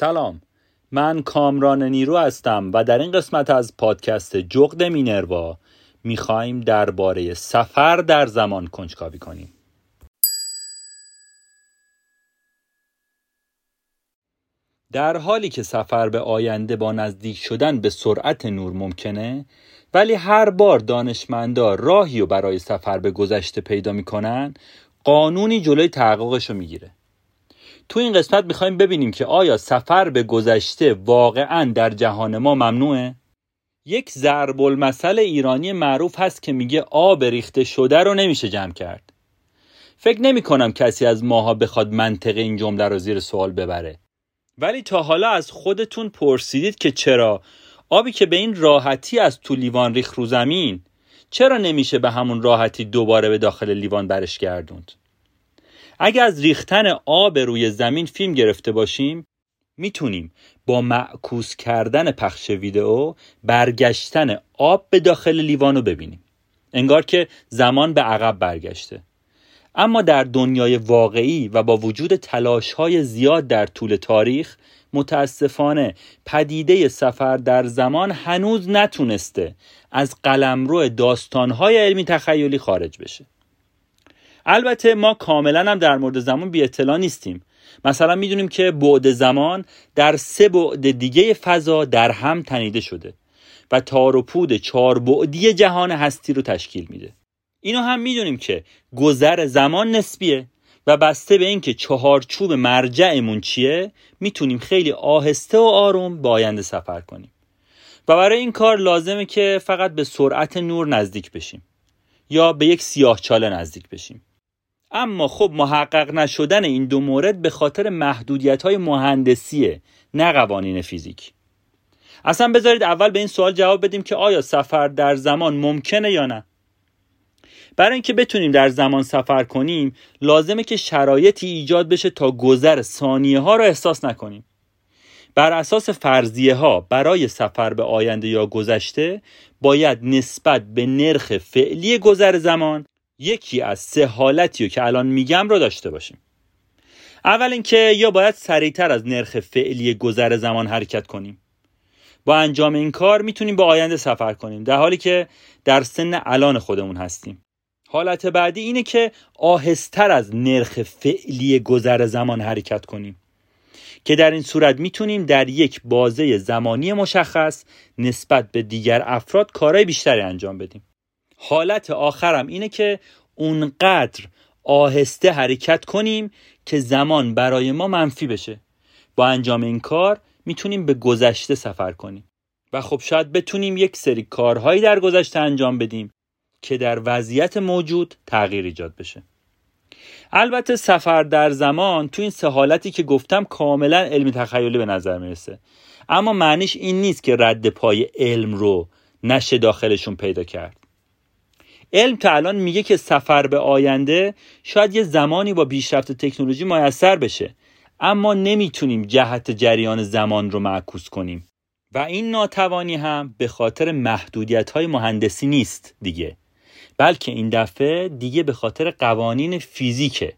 سلام. من کامران نیرو هستم و در این قسمت از پادکست جغد مینروا می‌خواهیم درباره سفر در زمان کنجکاوی کنیم. در حالی که سفر به آینده با نزدیک شدن به سرعت نور ممکنه ولی هر بار دانشمندا راهی و برای سفر به گذشته پیدا می‌کنن قانونی جلوی تحققش رو می‌گیره. تو این قسمت می‌خوایم ببینیم که آیا سفر به گذشته واقعا در جهان ما ممنوعه؟ یک ضرب المثل ایرانی معروف هست که میگه آب ریخته شده رو نمیشه جمع کرد. فکر نمی کنم کسی از ماها بخواد منطق این جمله رو زیر سوال ببره. ولی تا حالا از خودتون پرسیدید که چرا آبی که به این راحتی از تو لیوان ریخ رو زمین چرا نمیشه به همون راحتی دوباره به داخل لیوان برش گردوند؟ اگر از ریختن آب روی زمین فیلم گرفته باشیم می‌تونیم با معکوس کردن پخش ویدئو برگشتن آب به داخل لیوان رو ببینیم. انگار که زمان به عقب برگشته. اما در دنیای واقعی و با وجود تلاش های زیاد در طول تاریخ متاسفانه پدیده سفر در زمان هنوز نتونسته از قلمرو داستانهای علمی تخیلی خارج بشه. البته ما کاملا هم در مورد زمان بی اطلاع نیستیم. مثلا می‌دونیم که بعد زمان در سه بعد دیگه فضا در هم تنیده شده و تار و پود چهار بعدی جهان هستی رو تشکیل میده. اینو هم می‌دونیم که گذر زمان نسبیه و بسته به اینکه چهارچوب مرجعمون چیه می‌تونیم خیلی آهسته و آروم به آینده سفر کنیم. و برای این کار لازمه که فقط به سرعت نور نزدیک بشیم یا به یک سیاه چاله نزدیک بشیم. اما خب محقق نشدن این دو مورد به خاطر محدودیت های مهندسیه نه قوانین فیزیک. اصلا بذارید اول به این سوال جواب بدیم که آیا سفر در زمان ممکنه یا نه. برای اینکه بتونیم در زمان سفر کنیم لازمه که شرایطی ایجاد بشه تا گذر ثانیه ها رو احساس نکنیم. بر اساس فرضیه ها برای سفر به آینده یا گذشته باید نسبت به نرخ فعلی گذر زمان یکی از سه حالتی که الان میگم رو داشته باشیم. اول اینکه یا باید سریعتر از نرخ فعلی گذر زمان حرکت کنیم. با انجام این کار می‌تونیم به آینده سفر کنیم در حالی که در سن الان خودمون هستیم. حالت بعدی اینه که آهستر از نرخ فعلی گذر زمان حرکت کنیم که در این صورت می‌تونیم در یک بازه زمانی مشخص نسبت به دیگر افراد کارهای بیشتری انجام بدیم. حالت آخرم اینه که اونقدر آهسته حرکت کنیم که زمان برای ما منفی بشه. با انجام این کار می‌تونیم به گذشته سفر کنیم. و خب شاید بتونیم یک سری کارهایی در گذشته انجام بدیم که در وضعیت موجود تغییر ایجاد بشه. البته سفر در زمان تو این سه حالتی که گفتم کاملا علمی تخیلی به نظر می‌رسه. اما معنیش این نیست که رد پای علم رو نشه داخلشون پیدا کرد. علم تا الان میگه که سفر به آینده شاید یه زمانی با پیشرفت تکنولوژی میسر بشه. اما نمی‌تونیم جهت جریان زمان رو معکوس کنیم. و این ناتوانی هم به خاطر محدودیت های مهندسی نیست دیگه. بلکه این دفعه دیگه به خاطر قوانین فیزیکه.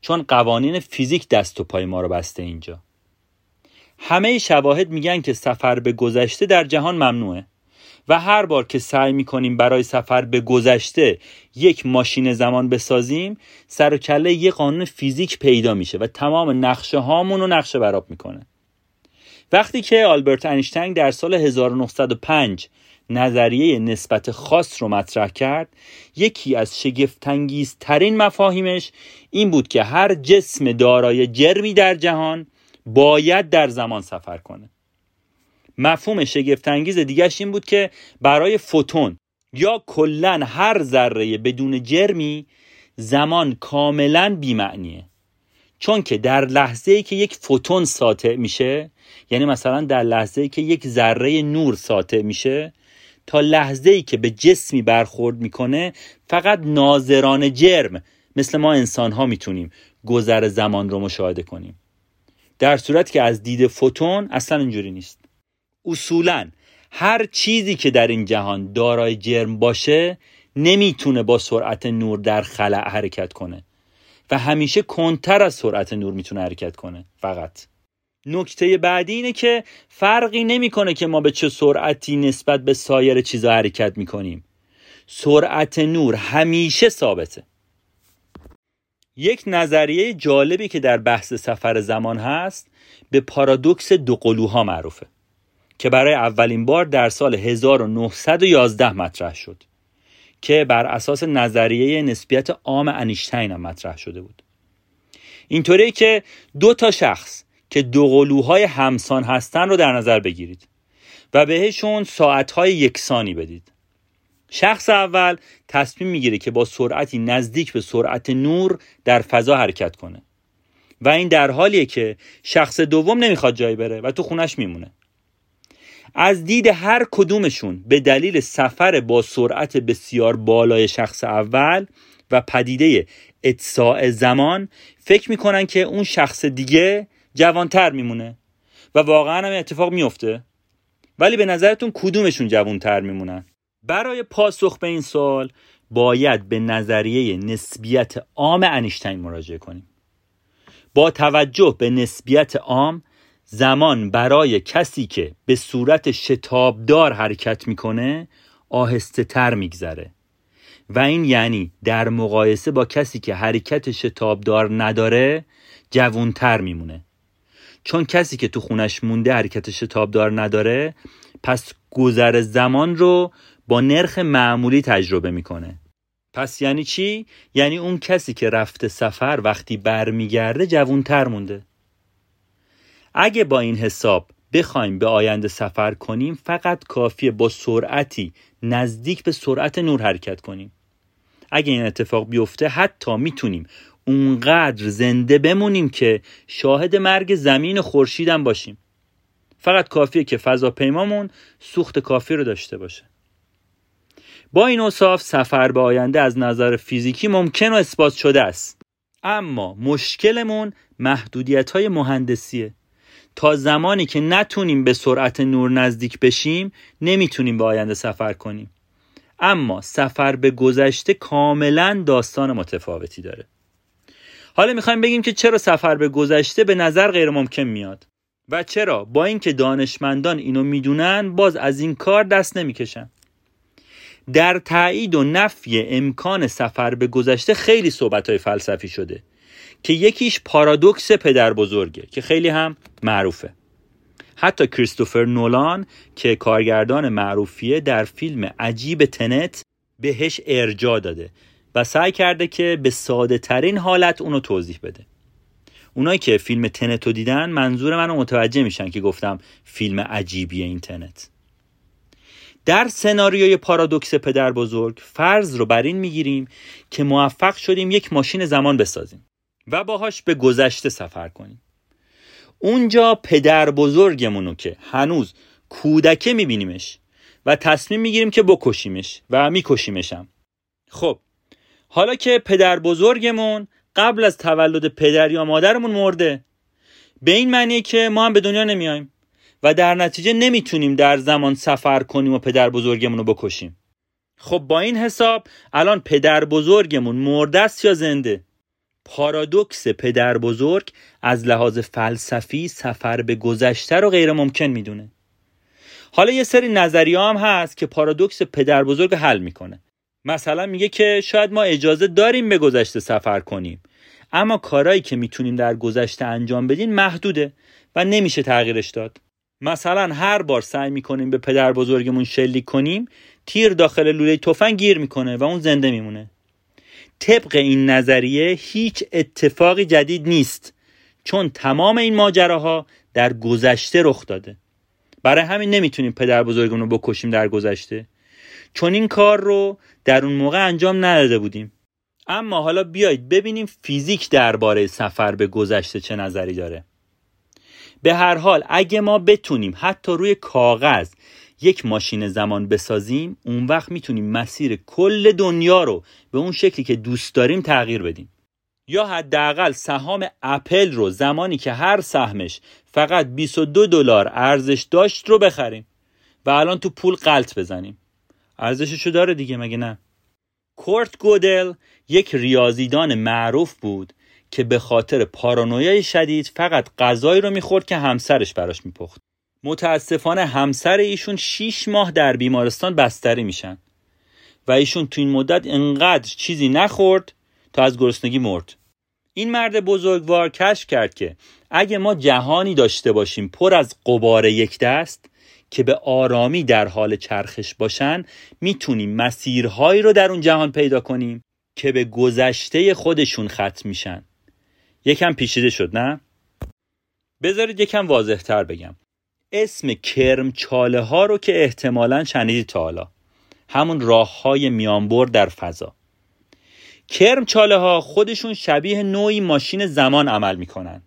چون قوانین فیزیک دست و پای ما رو بسته اینجا. همه شواهد میگن که سفر به گذشته در جهان ممنوعه. و هر بار که سعی می‌کنیم برای سفر به گذشته یک ماشین زمان بسازیم سر و کله یه قانون فیزیک پیدا میشه و تمام نقشه هامون رو نقشه براب می‌کنه. وقتی که آلبرت اینشتین در سال 1905 نظریه نسبت خاص رو مطرح کرد یکی از ترین مفاهیمش این بود که هر جسم دارای جرمی در جهان باید در زمان سفر کنه. مفهوم شگفتانگیز دیگرش این بود که برای فوتون یا کلا هر ذره بدون جرمی زمان کاملا بیمعنیه. چون که در لحظه ای که یک فوتون ساطع میشه یعنی مثلا در لحظه ای که یک ذره نور ساطع میشه تا لحظه ای که به جسمی برخورد می‌کنه فقط ناظران جرم مثل ما انسان ها می‌تونیم گذر زمان رو مشاهده کنیم. در صورت که از دید فوتون اصلا اینجوری نیست. اصولا هر چیزی که در این جهان دارای جرم باشه نمی‌تونه با سرعت نور در خلع حرکت کنه. و همیشه کنتر از سرعت نور می‌تونه حرکت کنه فقط. نکته بعدی اینه که فرقی نمی‌کنه که ما به چه سرعتی نسبت به سایر چیزا حرکت می‌کنیم. سرعت نور همیشه ثابته. یک نظریه جالبی که در بحث سفر زمان هست به پارادوکس دو قلوها معروفه. که برای اولین بار در سال 1911 مطرح شد که بر اساس نظریه نسبیت عام انیشتین هم مطرح شده بود. اینطوری که دو تا شخص که دو قلوهای همسان هستن رو در نظر بگیرید و بهشون ساعتهای یکسانی بدید. شخص اول تصمیم می‌گیره که با سرعتی نزدیک به سرعت نور در فضا حرکت کنه و این در حالیه که شخص دوم نمی‌خواد جایی بره و تو خونش میمونه. از دید هر کدومشون به دلیل سفر با سرعت بسیار بالای شخص اول و پدیده اتساع زمان فکر می‌کنن که اون شخص دیگه جوانتر میمونه و واقعا هم اتفاق میفته ولی به نظرتون کدومشون جوانتر میمونن؟ برای پاسخ به این سوال باید به نظریه نسبیت عام انیشتین مراجعه کنیم. با توجه به نسبیت عام زمان برای کسی که به صورت شتابدار حرکت می‌کنه آهسته تر میگذره. و این یعنی در مقایسه با کسی که حرکت شتابدار نداره جوونتر میمونه. چون کسی که تو خونش مونده حرکت شتابدار نداره پس گذر زمان رو با نرخ معمولی تجربه می‌کنه. پس یعنی چی؟ یعنی اون کسی که رفته سفر وقتی برمیگرده جوونتر مونده. اگه با این حساب بخوایم به آینده سفر کنیم فقط کافیه با سرعتی نزدیک به سرعت نور حرکت کنیم. اگه این اتفاق بیفته حتی می‌تونیم اونقدر زنده بمونیم که شاهد مرگ زمین خورشیدم باشیم. فقط کافیه که فضاپیمامون سوخت کافی رو داشته باشه. با این اصاف سفر به آینده از نظر فیزیکی ممکن و اثبات شده است. اما مشکلمون محدودیت های مهندسیه. تا زمانی که نتونیم به سرعت نور نزدیک بشیم نمی‌تونیم به آینده سفر کنیم. اما سفر به گذشته کاملا داستان متفاوتی داره. حالا می‌خوایم بگیم که چرا سفر به گذشته به نظر غیر ممکن میاد؟ و چرا با اینکه دانشمندان اینو می‌دونن باز از این کار دست نمی‌کشن؟ در تایید و نفی امکان سفر به گذشته خیلی صحبت های فلسفی شده. که یکیش پارادوکس پدر بزرگه که خیلی هم معروفه. حتی کریستوفر نولان که کارگردان معروفیه در فیلم عجیب تنت بهش ارجا داده و سعی کرده که به ساده ترین حالت اونو توضیح بده. اونایی که فیلم تنت رو دیدن منظور منو متوجه میشن که گفتم فیلم عجیبی اینترنت در سناریوی پارادوکس پدر بزرگ فرض رو بر این می‌گیریم که موفق شدیم یک ماشین زمان بسازیم. و باهاش به گذشته سفر کنیم. اونجا پدر بزرگمونو که هنوز کودکه میبینیمش و تصمیم می‌گیریم که بکشیمش و میکشیمشم. خب حالا که پدر بزرگمون قبل از تولد پدر یا مادرمون مرده به این معنیه که ما هم به دنیا نمیایم و در نتیجه نمی‌تونیم در زمان سفر کنیم و پدر بزرگمون رو بکشیم. خب با این حساب الان پدر بزرگمون مرده است یا زنده؟ پارادوکس پدر بزرگ از لحاظ فلسفی سفر به گذشته رو غیر ممکن می‌دونه. حالا یه سری نظریه هم هست که پارادوکس پدر بزرگ حل می‌کنه. مثلا میگه که شاید ما اجازه داریم به گذشته سفر کنیم اما کارهایی که می‌تونیم در گذشته انجام بدیم محدوده و نمیشه تغییرش داد. مثلا هر بار سعی می‌کنیم به پدر بزرگمون شلیک کنیم تیر داخل لوله تفنگ گیر می‌کنه و اون زنده میمونه. طبق این نظریه هیچ اتفاقی جدید نیست چون تمام این ماجراها در گذشته رخ داده. برای همین نمی‌تونیم پدر بزرگمون رو بکشیم در گذشته. چون این کار رو در اون موقع انجام نداده بودیم. اما حالا بیایید ببینیم فیزیک درباره سفر به گذشته چه نظری داره. به هر حال اگه ما بتونیم حتی روی کاغذ یک ماشین زمان بسازیم اون وقت می‌تونیم مسیر کل دنیا رو به اون شکلی که دوست داریم تغییر بدیم. یا حداقل سهام اپل رو زمانی که هر سهمش فقط 22 دلار ارزش داشت رو بخریم و الان تو پول قلط بزنیم. ارزششو داره دیگه مگه نه؟ کورت گودل یک ریاضیدان معروف بود که به خاطر پارانویای شدید فقط غذایی رو می‌خورد که همسرش براش میپخت. متاسفانه همسر ایشون 6 ماه در بیمارستان بستری میشن. و ایشون تو این مدت انقدر چیزی نخورد تا از گرسنگی مرد. این مرد بزرگوار کشف کرد که اگه ما جهانی داشته باشیم پر از قبار یک دست که به آرامی در حال چرخش باشن می‌تونیم مسیرهایی رو در اون جهان پیدا کنیم که به گذشته خودشون ختم میشن. یکم پیچیده شد نه؟ بذارید یکم واضح تر بگم. اسم کرم چاله ها رو که احتمالا شنیدید تا حالا. همون راه های میانبر در فضا. کرم چاله ها خودشون شبیه نوعی ماشین زمان عمل می‌کنن.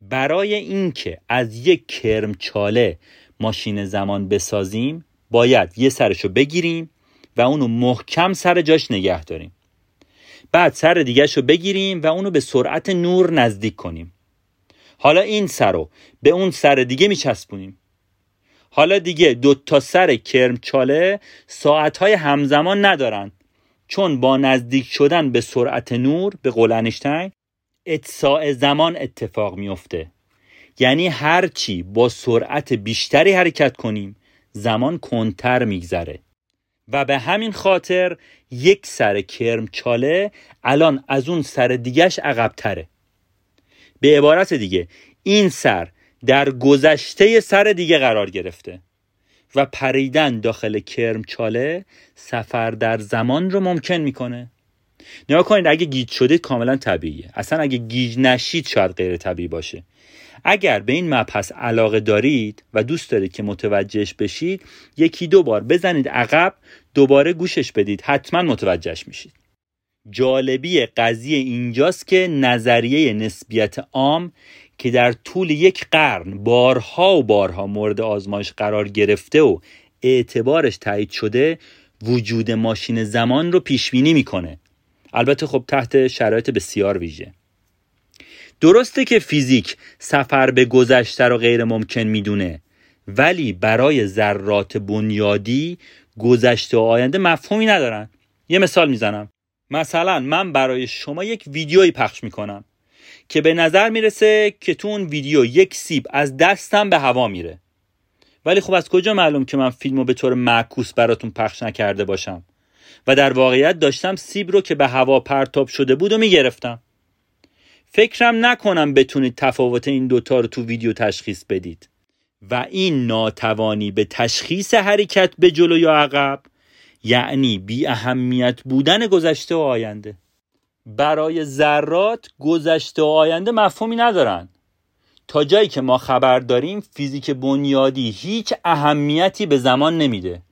برای اینکه از یک کرم چاله ماشین زمان بسازیم باید یه سرشو بگیریم و اونو محکم سر جاش نگه داریم. بعد سر دیگهش رو بگیریم و اونو به سرعت نور نزدیک کنیم. حالا این سر رو به اون سر دیگه میچسبونیم. حالا دیگه دو تا سر کرمچاله ساعتهای همزمان ندارن. چون با نزدیک شدن به سرعت نور به قول انیشتین اتساع زمان اتفاق میفته یعنی هرچی با سرعت بیشتری حرکت کنیم زمان کنتر میگذره. و به همین خاطر یک سر کرمچاله الان از اون سر دیگهش عقبتره. به عبارت دیگه این سر در گذشته سر دیگه قرار گرفته و پریدن داخل کرمچاله سفر در زمان رو ممکن می‌کنه. نگاه کنید اگه گیج شدید کاملا طبیعیه. اصلا اگه گیج نشید شاید غیر طبیعی باشه. اگر به این مبحث علاقه دارید و دوست دارید که متوجهش بشید یکی دو بار بزنید عقب دوباره گوشش بدید حتما متوجهش میشید. جالبی قضیه اینجاست که نظریه نسبیت عام که در طول یک قرن بارها و بارها مورد آزمایش قرار گرفته و اعتبارش تایید شده وجود ماشین زمان رو پیش بینی می‌کنه. البته خب تحت شرایط بسیار ویژه. درسته که فیزیک سفر به گذشته رو غیر ممکن می‌دونه ولی برای ذرات بنیادی گذشته و آینده مفهومی ندارن. یه مثال می‌زنم. مثلا من برای شما یک ویدیویی پخش می‌کنم که به نظر می‌رسه که تو اون ویدیو یک سیب از دستم به هوا میره. ولی خب از کجا معلوم که من فیلمو به طور معکوس براتون پخش نکرده باشم؟ و در واقعیت داشتم سیب رو که به هوا پرتاب شده بود و می‌گرفتم. فکرم نکنم بتونید تفاوت این دوتا رو تو ویدیو تشخیص بدید. و این ناتوانی به تشخیص حرکت به جلو یا عقب یعنی بی اهمیت بودن گذشته و آینده. برای ذرات گذشته و آینده مفهومی ندارن. تا جایی که ما خبر داریم فیزیک بنیادی هیچ اهمیتی به زمان نمیده.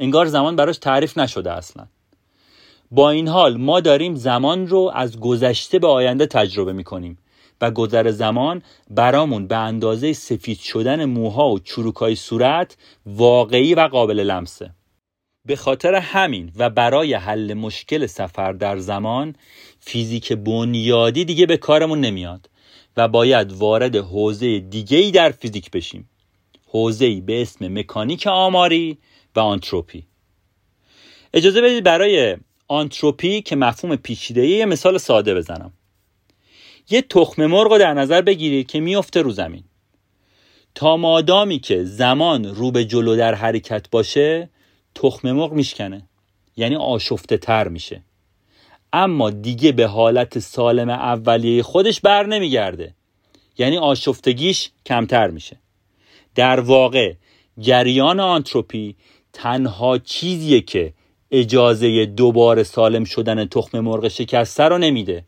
انگار زمان براش تعریف نشده اصلا. با این حال ما داریم زمان رو از گذشته به آینده تجربه می‌کنیم و گذر زمان برامون به اندازه سفید شدن موها و چروکای صورت واقعی و قابل لمسه. به خاطر همین و برای حل مشکل سفر در زمان فیزیک بنیادی دیگه به کارمون نمیاد و باید وارد حوزه دیگه ای در فیزیک بشیم. حوزه به اسم مکانیک آماری و آنتروپی اجازه بدید برای آنتروپی که مفهوم پیچیده یه مثال ساده بزنم. یه تخم مرغ رو در نظر بگیرید که میفته رو زمین. تا مادامی که زمان رو به جلو در حرکت باشه تخم مرغ میشکنه. یعنی آشفته تر میشه. اما دیگه به حالت سالم اولیه خودش بر نمیگرده. یعنی آشفتگیش کمتر میشه. در واقع جریان آنتروپی تنها چیزیه که اجازه دوباره سالم شدن تخم مرغ شکسته رو نمیده.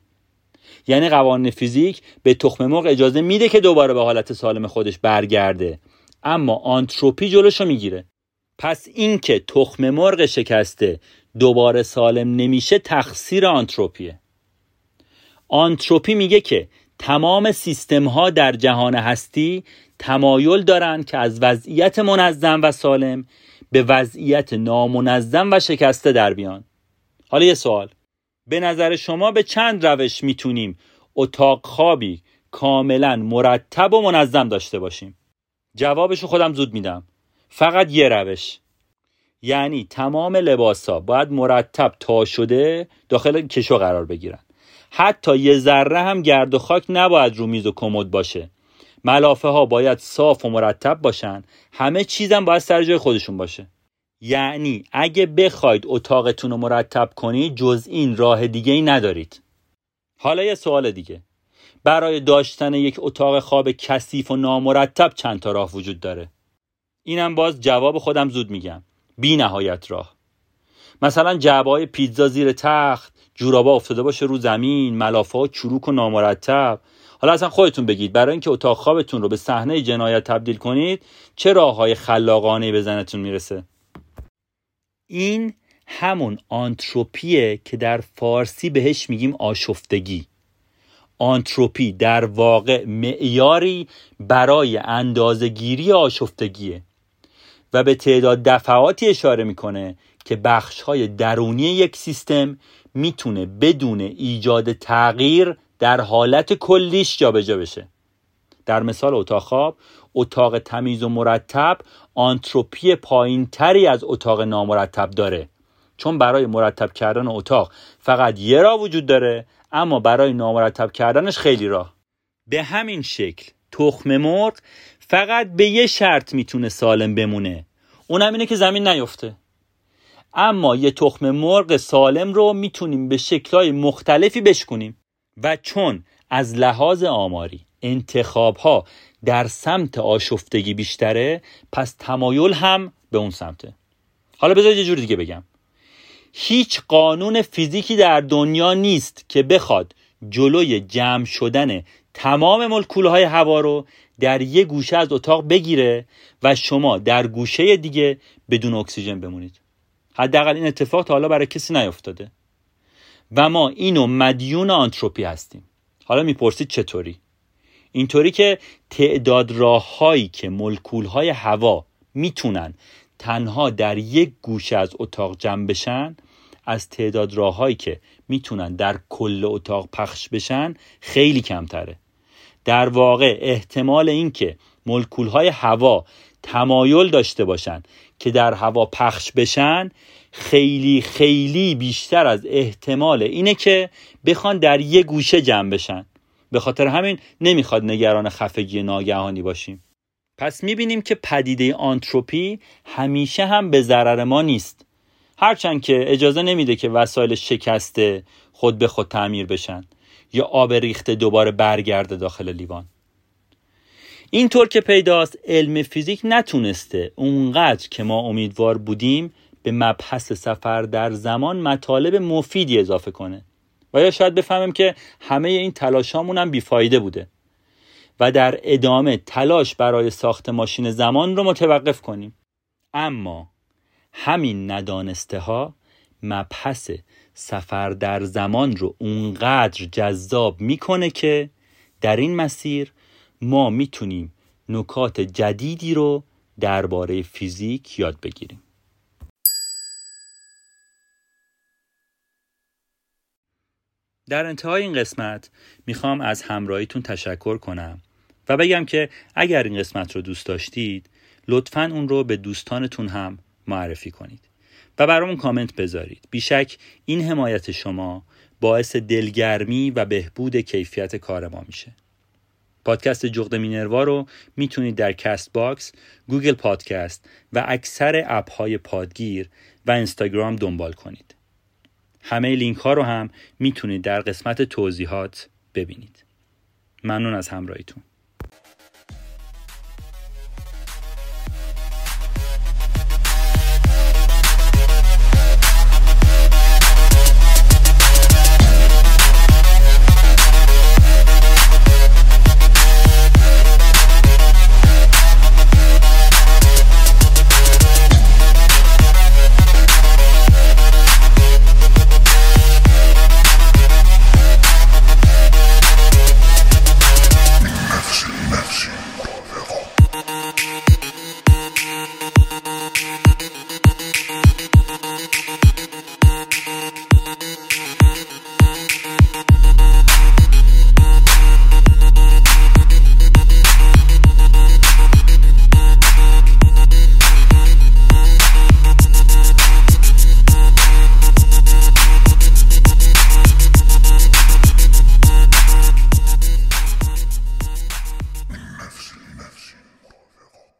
یعنی قوانین فیزیک به تخم مرغ اجازه میده که دوباره به حالت سالم خودش برگرده. اما آنتروپی جلوشو می‌گیره. پس اینکه تخم مرغ شکسته دوباره سالم نمیشه تقصیر آنتروپیه. آنتروپی میگه که تمام سیستم ها در جهان هستی تمایل دارند که از وضعیت منظم و سالم به وضعیت نامنظم و شکسته در بیان. حالا یه سوال. به نظر شما به چند روش می‌تونیم اتاق خوابی کاملا مرتب و منظم داشته باشیم؟ جوابشو خودم زود میدم. فقط یه روش. یعنی تمام لباس ها باید مرتب تا شده داخل کشو قرار بگیرن. حتی یه ذره هم گرد و خاک نباید رو میز و کمد باشه. ملافه ها باید صاف و مرتب باشن. همه چیزم باید سر جای خودشون باشه. یعنی اگه بخواید اتاقتون رو مرتب کنید جز این راه دیگه ای ندارید. حالا یه سوال دیگه. برای داشتن یک اتاق خواب کثیف و نامرتب چند تا راه وجود داره؟ اینم باز جواب خودم زود میگم. بی نهایت راه. مثلا جعبه پیتزا زیر تخت جورابا افتاده باشه رو زمین ملافه ها چروک و نامرتب. حالا اصلا خودتون بگید برای اینکه اتاق خوابتون رو به صحنه جنایت تبدیل کنید چه راه های خلاقانه به زنتون می‌رسه؟ این همون آنتروپیه که در فارسی بهش میگیم آشفتگی. آنتروپی در واقع معیاری برای اندازهگیری آشفتگیه. و به تعداد دفعاتی اشاره می‌کنه که بخش های درونی یک سیستم می‌تونه بدون ایجاد تغییر در حالت کلیش جابجا بشه. در مثال اتاق خواب اتاق تمیز و مرتب آنتروپی پایین تری از اتاق نامرتب داره. چون برای مرتب کردن اتاق فقط یه راه وجود داره اما برای نامرتب کردنش خیلی راه. به همین شکل تخم مرغ فقط به یه شرط می‌تونه سالم بمونه. اونم اینه که زمین نیفته اما یه تخم مرغ سالم رو می‌تونیم به شکلهای مختلفی بشکنیم و چون از لحاظ آماری انتخاب ها در سمت آشفتگی بیشتره پس تمایل هم به اون سمته. حالا بذارید یه جور دیگه بگم. هیچ قانون فیزیکی در دنیا نیست که بخواد جلوی جمع شدن تمام ملکولهای هوا رو در یه گوشه از اتاق بگیره و شما در گوشه دیگه بدون اکسیژن بمونید. حداقل این اتفاق تا حالا برای کسی نیفتاده و ما اینو مدیون آنتروپی هستیم. حالا می‌پرسید چطوری؟ اینطوری که تعداد راههایی که ملکولهای هوا می‌تونن تنها در یک گوشه از اتاق جمع بشن از تعداد راههایی که می‌تونن در کل اتاق پخش بشن خیلی کمتره. در واقع احتمال اینکه ملکولهای هوا تمایل داشته باشن که در هوا پخش بشن خیلی خیلی بیشتر از احتمال اینه که بخوان در یه گوشه جمع بشن. به خاطر همین نمی‌خواد نگران خفگی ناگهانی باشیم. پس می‌بینیم که پدیده آنتروپی همیشه هم به ضرر ما نیست. هرچند که اجازه نمیده که وسایل شکسته خود به خود تعمیر بشن. یا آب ریخته دوباره برگرده داخل لیوان. اینطور که پیداست علم فیزیک نتونسته اونقدر که ما امیدوار بودیم به مبحث سفر در زمان مطالب مفیدی اضافه کنه. و یا شاید بفهمیم که همه این تلاشامون هم بیفایده بوده. و در ادامه تلاش برای ساخت ماشین زمان رو متوقف کنیم. اما همین ندانسته ها مبحث سفر در زمان رو اونقدر جذاب می‌کنه که در این مسیر ما می‌تونیم نکات جدیدی رو درباره فیزیک یاد بگیریم. در انتهای این قسمت می‌خوام از همراهیتون تشکر کنم و بگم که اگر این قسمت رو دوست داشتید لطفا اون رو به دوستانتون هم معرفی کنید. و برامون کامنت بذارید بیشک این حمایت شما باعث دلگرمی و بهبود کیفیت کار ما میشه پادکست جغد مینروا رو می‌تونید در Castbox، Google Podcast و اکثر app های پادگیر و اینستاگرام دنبال کنید. همه لینک ها رو هم می‌تونید در قسمت توضیحات ببینید. ممنون از همراهیتون.